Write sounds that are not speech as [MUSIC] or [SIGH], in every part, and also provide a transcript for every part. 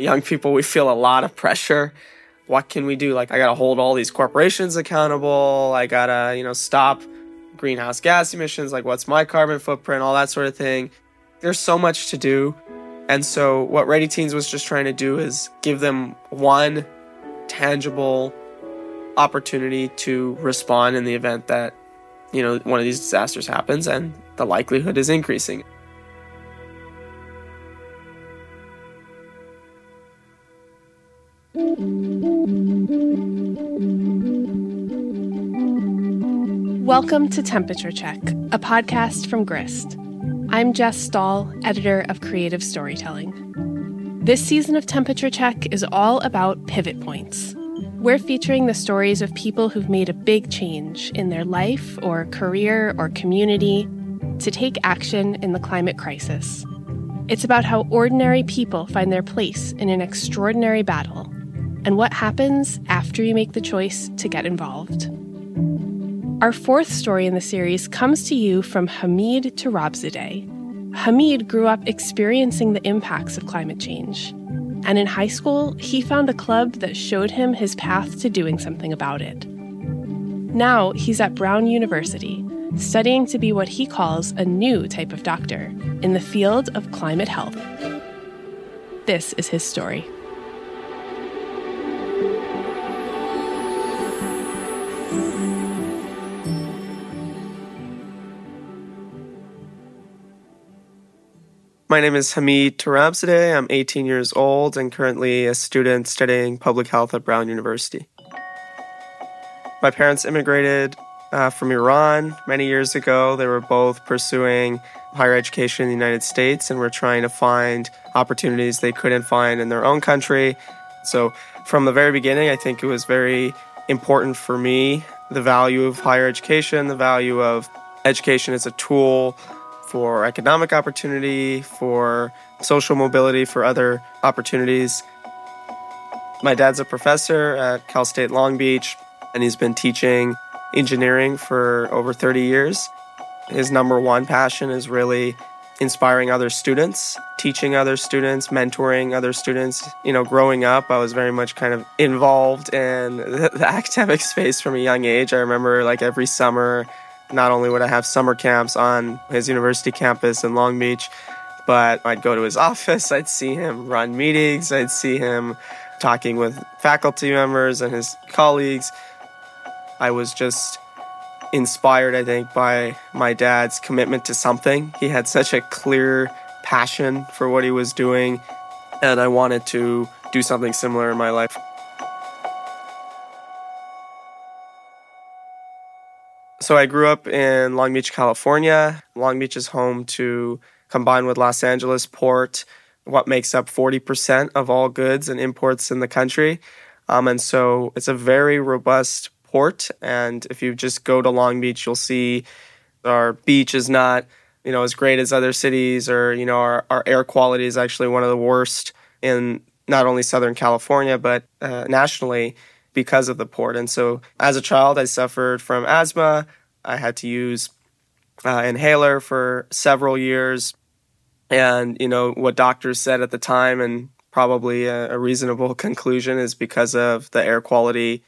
Young people, we feel a lot of pressure. What can we do? Like, I got to hold all these corporations accountable. I got to, you know, stop greenhouse gas emissions. Like, what's my carbon footprint? All that sort of thing. There's so much to do. And so, what Ready Teens was just trying to do is give them one tangible opportunity to respond in the event that, you know, one of these disasters happens and the likelihood is increasing. Welcome to Temperature Check, a podcast from Grist. I'm Jess Stahl, editor of Creative Storytelling. This season of Temperature Check is all about pivot points. We're featuring the stories of people who've made a big change in their life or career or community to take action in the climate crisis. It's about how ordinary people find their place in an extraordinary battle and what happens after you make the choice to get involved. Our fourth story in the series comes to you from Hamid Torabzadeh. Hamid grew up experiencing the impacts of climate change. And in high school, he found a club that showed him his path to doing something about it. Now he's at Brown University, studying to be what he calls a new type of doctor in the field of climate health. This is his story. My name is Hamid Torabzadeh. I'm 18 years old and currently a student studying public health at Brown University. My parents immigrated uh, from Iran many years ago. They were both pursuing higher education in the United States and were trying to find opportunities they couldn't find in their own country. So, from the very beginning, I think it was very important for me the value of higher education, the value of education as a tool for economic opportunity, for social mobility, for other opportunities. My dad's a professor at Cal State Long Beach, and he's been teaching engineering for over 30 years. His number one passion is really inspiring other students, teaching other students, mentoring other students. You know, growing up, I was very much kind of involved in [LAUGHS] the, academic space from a young age. I remember like every summer not only would I have summer camps on his university campus in Long Beach, but I'd go to his [LAUGHS] office, I'd see him run meetings, I'd see him talking with faculty members and his colleagues. I was just inspired, I think, by my dad's commitment to something. He had such a clear passion for what he was doing, and I wanted to do something similar in my life. So I grew up in Long Beach, California. Long Beach is home to, combined with Los Angeles port, what makes up 40% of all goods and imports in the country. Um, and so it's a very robust port. And if you just go to Long Beach, you'll see our beach is not, you know, as great as other cities, or you know, our, our air quality is actually one of the worst in not only Southern California but uh, nationally because of the port. And so, as a child, I suffered from asthma. I had to use uh, inhaler for several years. And, you know, what doctors said at the time, and probably a, a reasonable [LAUGHS] conclusion, is because of the air quality.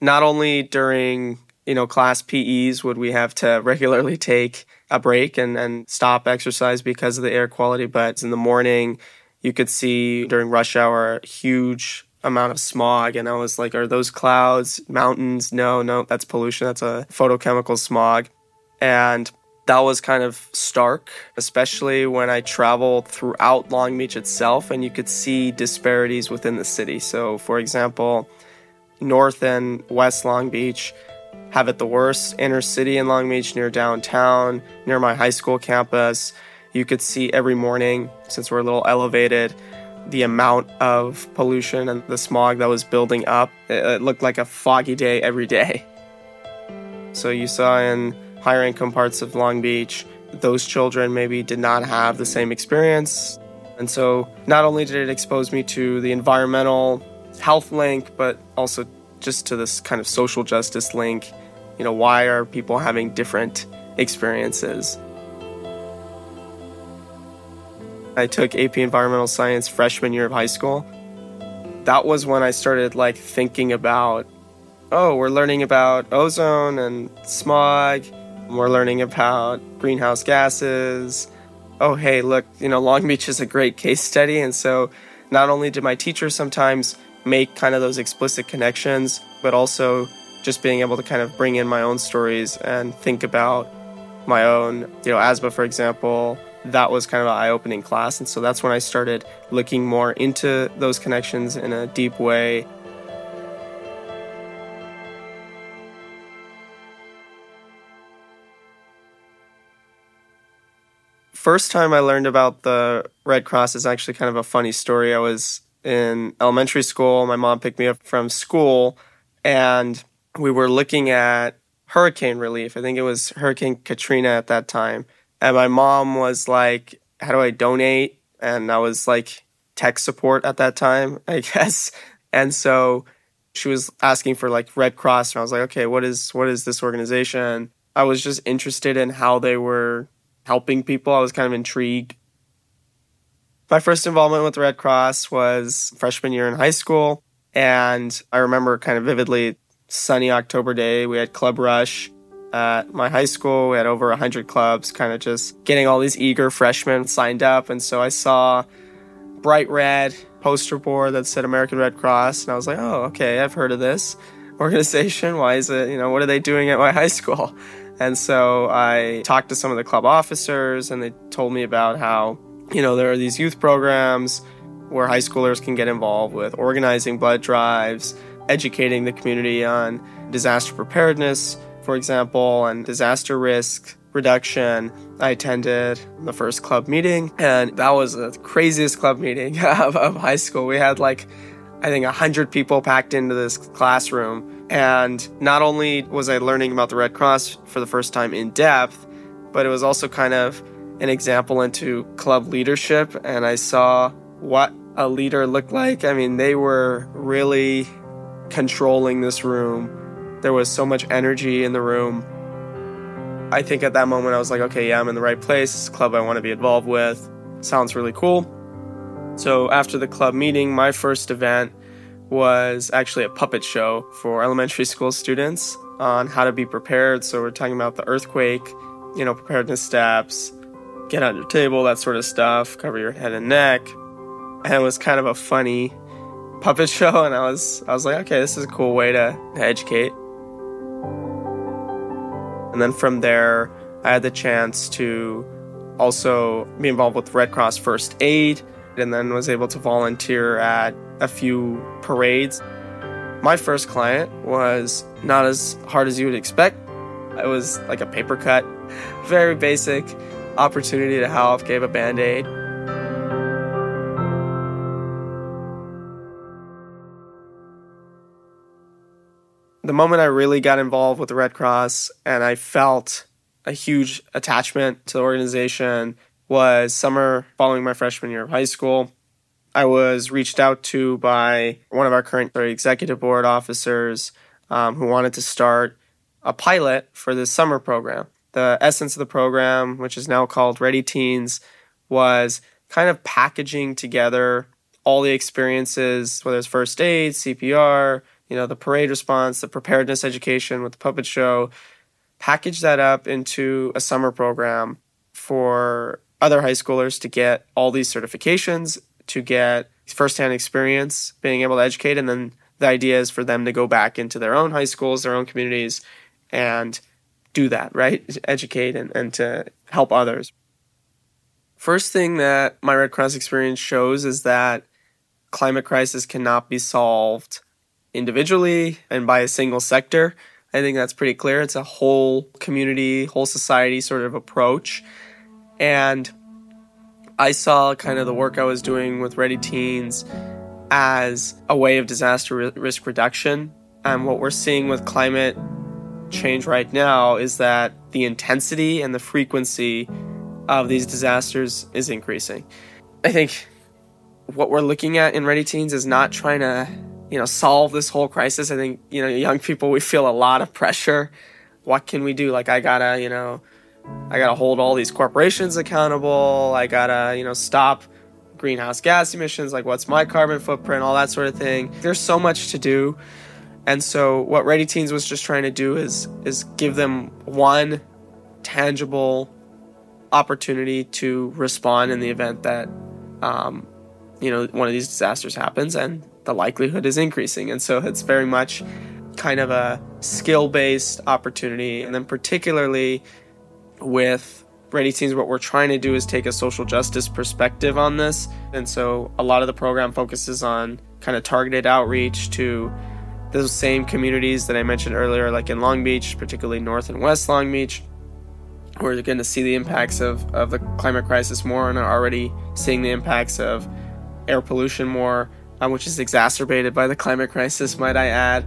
Not only during, you know, class PEs would we have to regularly take a break and, and stop exercise because of the air quality, but in the morning, you could see during rush hour huge amount of smog and I was like are those clouds mountains? No no that's pollution that's a photochemical smog. And that was kind of stark especially when I traveled throughout Long Beach itself and you could see disparities within the city. So for example north and west Long Beach have it the worst. Inner city in Long Beach near downtown near my high school campus you could see every morning since we're a little elevated the amount of pollution and the smog that was building up. It, looked like a foggy day every day. So you saw in higher income parts of Long Beach, those children maybe did not have the same experience. And so not only did it expose me to the environmental health link, but also just to this kind of social justice link. You know, why are people having different experiences? I took AP Environmental Science freshman year of high school. That was when I started like thinking about, oh, we're learning about ozone and smog. We're learning about greenhouse gases. Oh, hey, look, you know, Long Beach is a great case study. And so not only did my teachers sometimes make kind of those explicit connections, but also just being able to kind of bring in my own stories and think about my own, you know, asthma, for example, that was kind of an eye opening class. And so that's when I started looking more into those connections in a deep way. First time I learned about the Red Cross is actually kind of a funny story. I was in elementary school. My mom picked me up from school, and we were looking at hurricane relief. I think it was Hurricane Katrina at that time. And my mom was like, How do I donate? And I was like, tech support at that time, [LAUGHS] I guess. And so she was asking for like Red Cross. And I was like, Okay, what is what is this organization? I was just interested in how they were helping people. I was kind of intrigued. My first involvement with the Red Cross was freshman year in high school. And I remember kind of vividly sunny October day. We had Club Rush at my high school. We had over 100 clubs, kind of just getting all these eager freshmen signed up. And so I saw bright red poster board that said American Red Cross. And I was like, oh, okay, I've heard of this [LAUGHS] organization. Why is it, you know, what are they doing at my [LAUGHS] high school? And so I talked to some of the club officers and they told me about how, you know, there are these youth programs where high schoolers can get involved with organizing blood drives educating the community on disaster preparedness, for example, and disaster risk reduction. I attended the first club meeting, and that was the craziest club meeting [LAUGHS] of, of high school. We had like, I think, 100 people packed into this classroom. And not only was I learning about the Red Cross for the first time in depth, but it was also kind of an example into club leadership. And I saw what a leader looked like. I mean, they were really controlling this room. There was so much energy in the room. I think at that moment I was like, okay, yeah, I'm in the right place. club I want to be involved with. Sounds really cool. So after the club meeting, my first event was actually a puppet show for elementary school students on how to be prepared. So we're talking about the earthquake, you know, preparedness steps, get on your table, that sort of stuff, cover your head and neck. And it was kind of a funny puppet [LAUGHS] show, and I was I was like, okay, this is a cool way to, to educate. And then from there, I had the chance to also be involved with Red Cross First Aid, and then was able to volunteer at a few parades. My first client was not as hard as you would expect. It was like a paper cut, [LAUGHS] very basic opportunity to help, gave a band aid. The moment I really got involved with the Red Cross and I felt a huge attachment to the organization was summer following my freshman year of high school. I was reached out to by one of our current executive board officers um, who wanted to start a pilot for this summer program. The essence of the program, which is now called Ready Teens, was kind of packaging together all the experiences, whether it's first aid, CPR, you know, the parade response, the preparedness education with the puppet show, package that up into a summer program for other high schoolers to get all these certifications, to get firsthand experience being able to educate. And then the idea is for them to go back into their own high schools, their own communities, and do that, right? Educate and, and to help others. First thing that my Red Cross experience shows is that climate crisis cannot be solved individually and by a single sector. I think that's pretty clear. It's a whole community, whole society sort of approach. And I saw kind of the work I was doing with Ready Teens as a way of disaster risk reduction. And what we're seeing with climate change right now is that the intensity and the frequency of these disasters is increasing. I think what we're looking at in Ready Teens is not trying to you know, solve this whole crisis. I think, you know, young people, we feel a lot of pressure. What can we do? Like, I gotta, you know, I gotta hold all these corporations accountable. I gotta, you know, stop greenhouse gas emissions, like what's my carbon footprint, all that sort of thing. There's so much to do. And so what Ready Teens was just trying to do is is give them one tangible opportunity to respond in the event that um, you know one of these disasters happens and the likelihood is increasing. And so it's very much kind of a skill based opportunity. And then particularly with Ready Teens, what we're trying to do is take a social justice perspective on this. And so a lot of the program focuses on kind of targeted outreach to those same communities that I mentioned earlier, like in Long Beach, particularly North and West Long Beach. We're going to see the impacts of, of the climate crisis more and are already seeing the impacts of air pollution more, um, which is exacerbated by the climate crisis, might I add.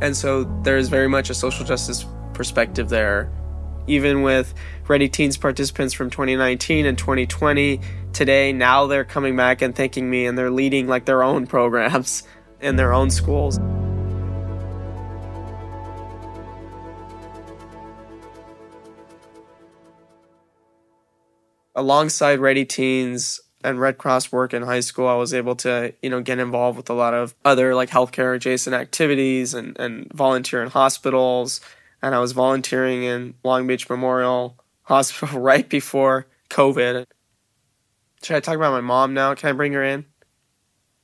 And so there's very much a social justice perspective there. Even with Ready Teens participants from 2019 and 2020, today, now they're coming back and thanking me and they're leading like their own programs [LAUGHS] in their own schools. alongside Ready Teens and Red Cross work in high school, I was able to, you know, get involved with a lot of other like healthcare adjacent activities and, and volunteer in hospitals. And I was volunteering in Long Beach Memorial [LAUGHS] Hospital right before COVID. Should I talk about my mom now? Can I bring her in?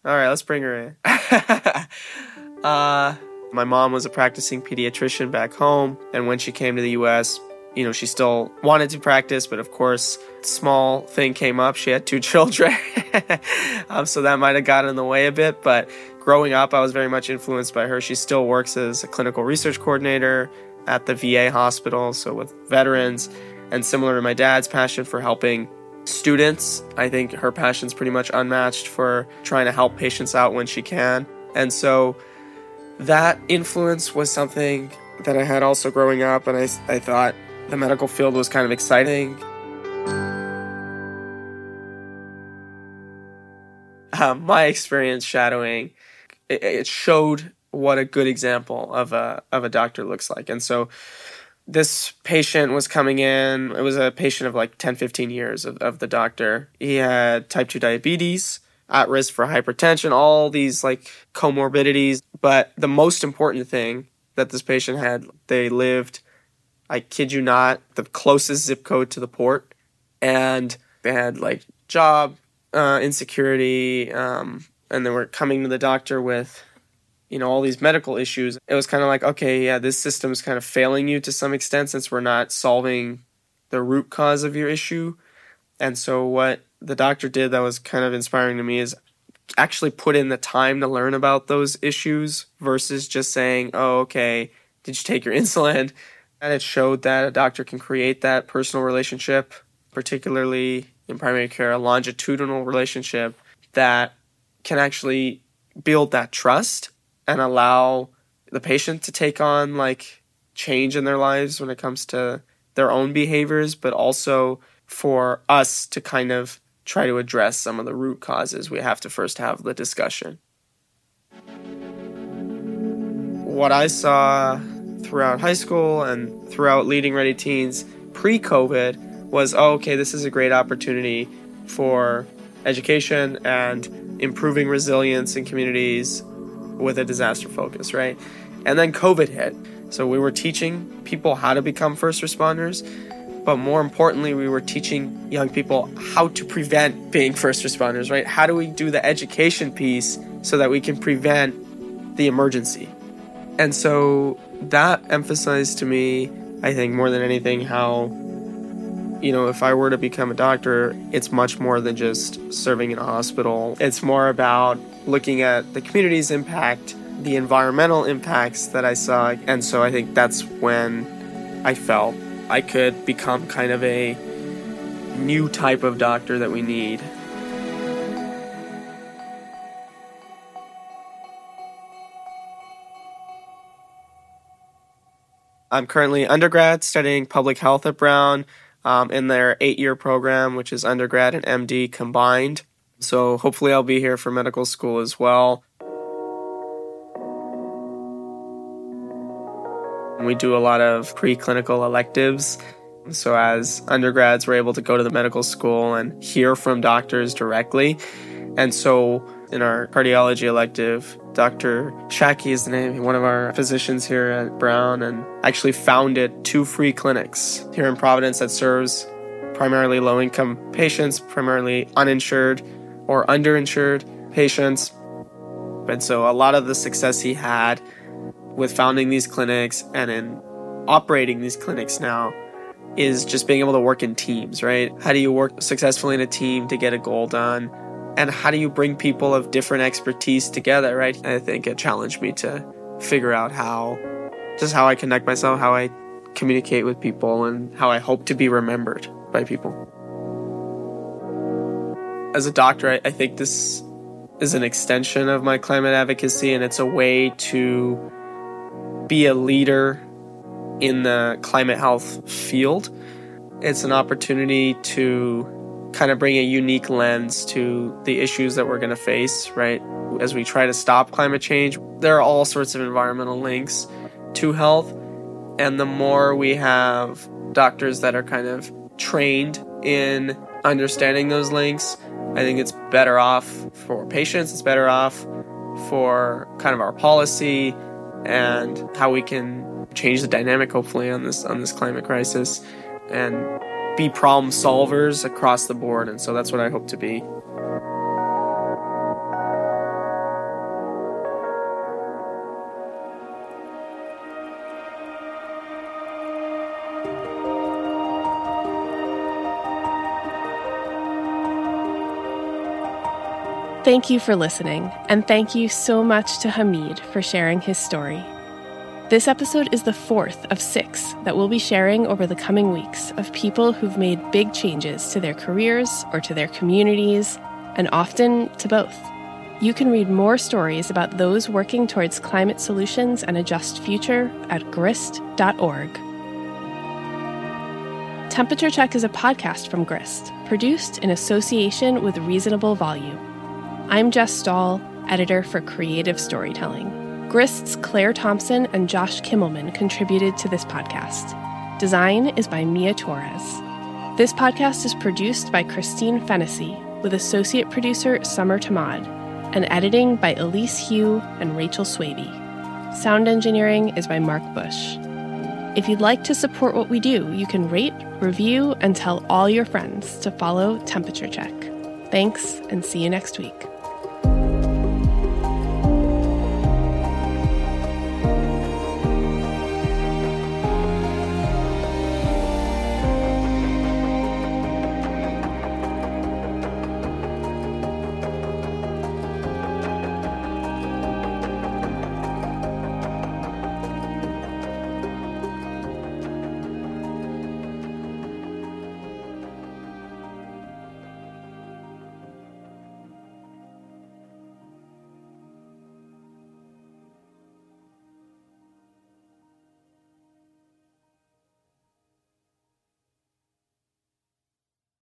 All right, let's bring her in. [LAUGHS] uh, my mom was a practicing pediatrician back home, and when she came to the US, you know, she still wanted to practice, but of course, small thing came up. She had two [LAUGHS] children, um, so that might have got in the way a bit. But growing up, I was very much influenced by her. She still works as a clinical research coordinator at the VA hospital, so with veterans. And similar to my dad's passion for helping students, I think her passion's pretty much unmatched for trying to help patients out when she can. And so that influence was something that I had also growing up, and I, I thought the medical field was kind of exciting. Um, my experience shadowing, it, it showed what a good example of a of a doctor looks like. And so this patient was coming in. It was a patient of like 10, 15 years of, of the doctor. He had type 2 diabetes, at risk for hypertension, all these like comorbidities. But the most important thing that this patient had, they lived I kid you not, the closest zip code to the port. And they had like job uh, insecurity, um, and they were coming to the doctor with, you know, all these medical issues. It was kind of like, okay, yeah, this system is kind of failing you to some extent since we're not solving the root cause of your issue. And so, what the doctor did that was kind of inspiring to me is actually put in the time to learn about those issues versus just saying, oh, okay, did you take your [LAUGHS] insulin? And it showed that a doctor can create that personal relationship, particularly in primary care, a longitudinal relationship that can actually build that trust and allow the patient to take on like change in their lives when it comes to their own behaviors, but also for us to kind of try to address some of the root causes. We have to first have the discussion. What I saw throughout high school and throughout leading Ready Teens pre COVID was oh, okay, this is a great opportunity for education and improving resilience in communities with a disaster focus, right? And then COVID hit. So we were teaching people how to become first responders, but more importantly, we were teaching young people how to prevent being first responders, right? How do we do the education piece so that we can prevent the emergency? And so that emphasized to me, I think, more than anything, how, you know, if I were to become a doctor, it's much more than just serving in a hospital. It's more about looking at the community's impact, the environmental impacts that I saw. And so I think that's when I felt I could become kind of a new type of doctor that we need. I'm currently undergrad studying public health at Brown um, in their eight year program, which is undergrad and MD combined. So hopefully, I'll be here for medical school as well. We do a lot of preclinical electives So, as undergrads, we're able to go to the medical school and hear from doctors directly. And so, in our cardiology elective, Dr. Shaki is the name, one of our physicians here at Brown, and actually founded two free clinics here in Providence that serves primarily low income patients, primarily uninsured or underinsured patients. And so, a lot of the success he had with founding these clinics and in operating these clinics now is just being able to work in teams, right? How do you work successfully in a team to get a goal done? And how do you bring people of different expertise together, right? I think it challenged me to figure out how, just how I connect myself, how I communicate with people, and how I hope to be remembered by people. As a doctor, I, I think this is an extension of my climate advocacy, and it's a way to be a leader in the climate health field. It's an opportunity to kind of bring a unique lens to the issues that we're going to face, right? As we try to stop climate change, there are all sorts of environmental links to health. And the more we have doctors that are kind of trained in understanding those links, I think it's better off for patients, it's better off for kind of our policy and how we can change the dynamic hopefully on this on this climate crisis and be problem solvers across the board and so that's what I hope to be. Thank you for listening, and thank you so much to Hamid for sharing his story. This episode is the fourth of six that we'll be sharing over the coming weeks of people who've made big changes to their careers or to their communities, and often to both. You can read more stories about those working towards climate solutions and a just future at grist.org. Temperature Check is a podcast from Grist, produced in association with Reasonable Volume. I'm Jess Stahl, editor for Creative Storytelling. Grist's Claire Thompson and Josh Kimmelman contributed to this podcast. Design is by Mia Torres. This podcast is produced by Christine Fennessy, with associate producer Summer Tamad, and editing by Elise Hu and Rachel Swaby. Sound engineering is by Mark Bush. If you'd like to support what we do, you can rate, review, and tell all your friends to follow Temperature Check. Thanks, and see you next week.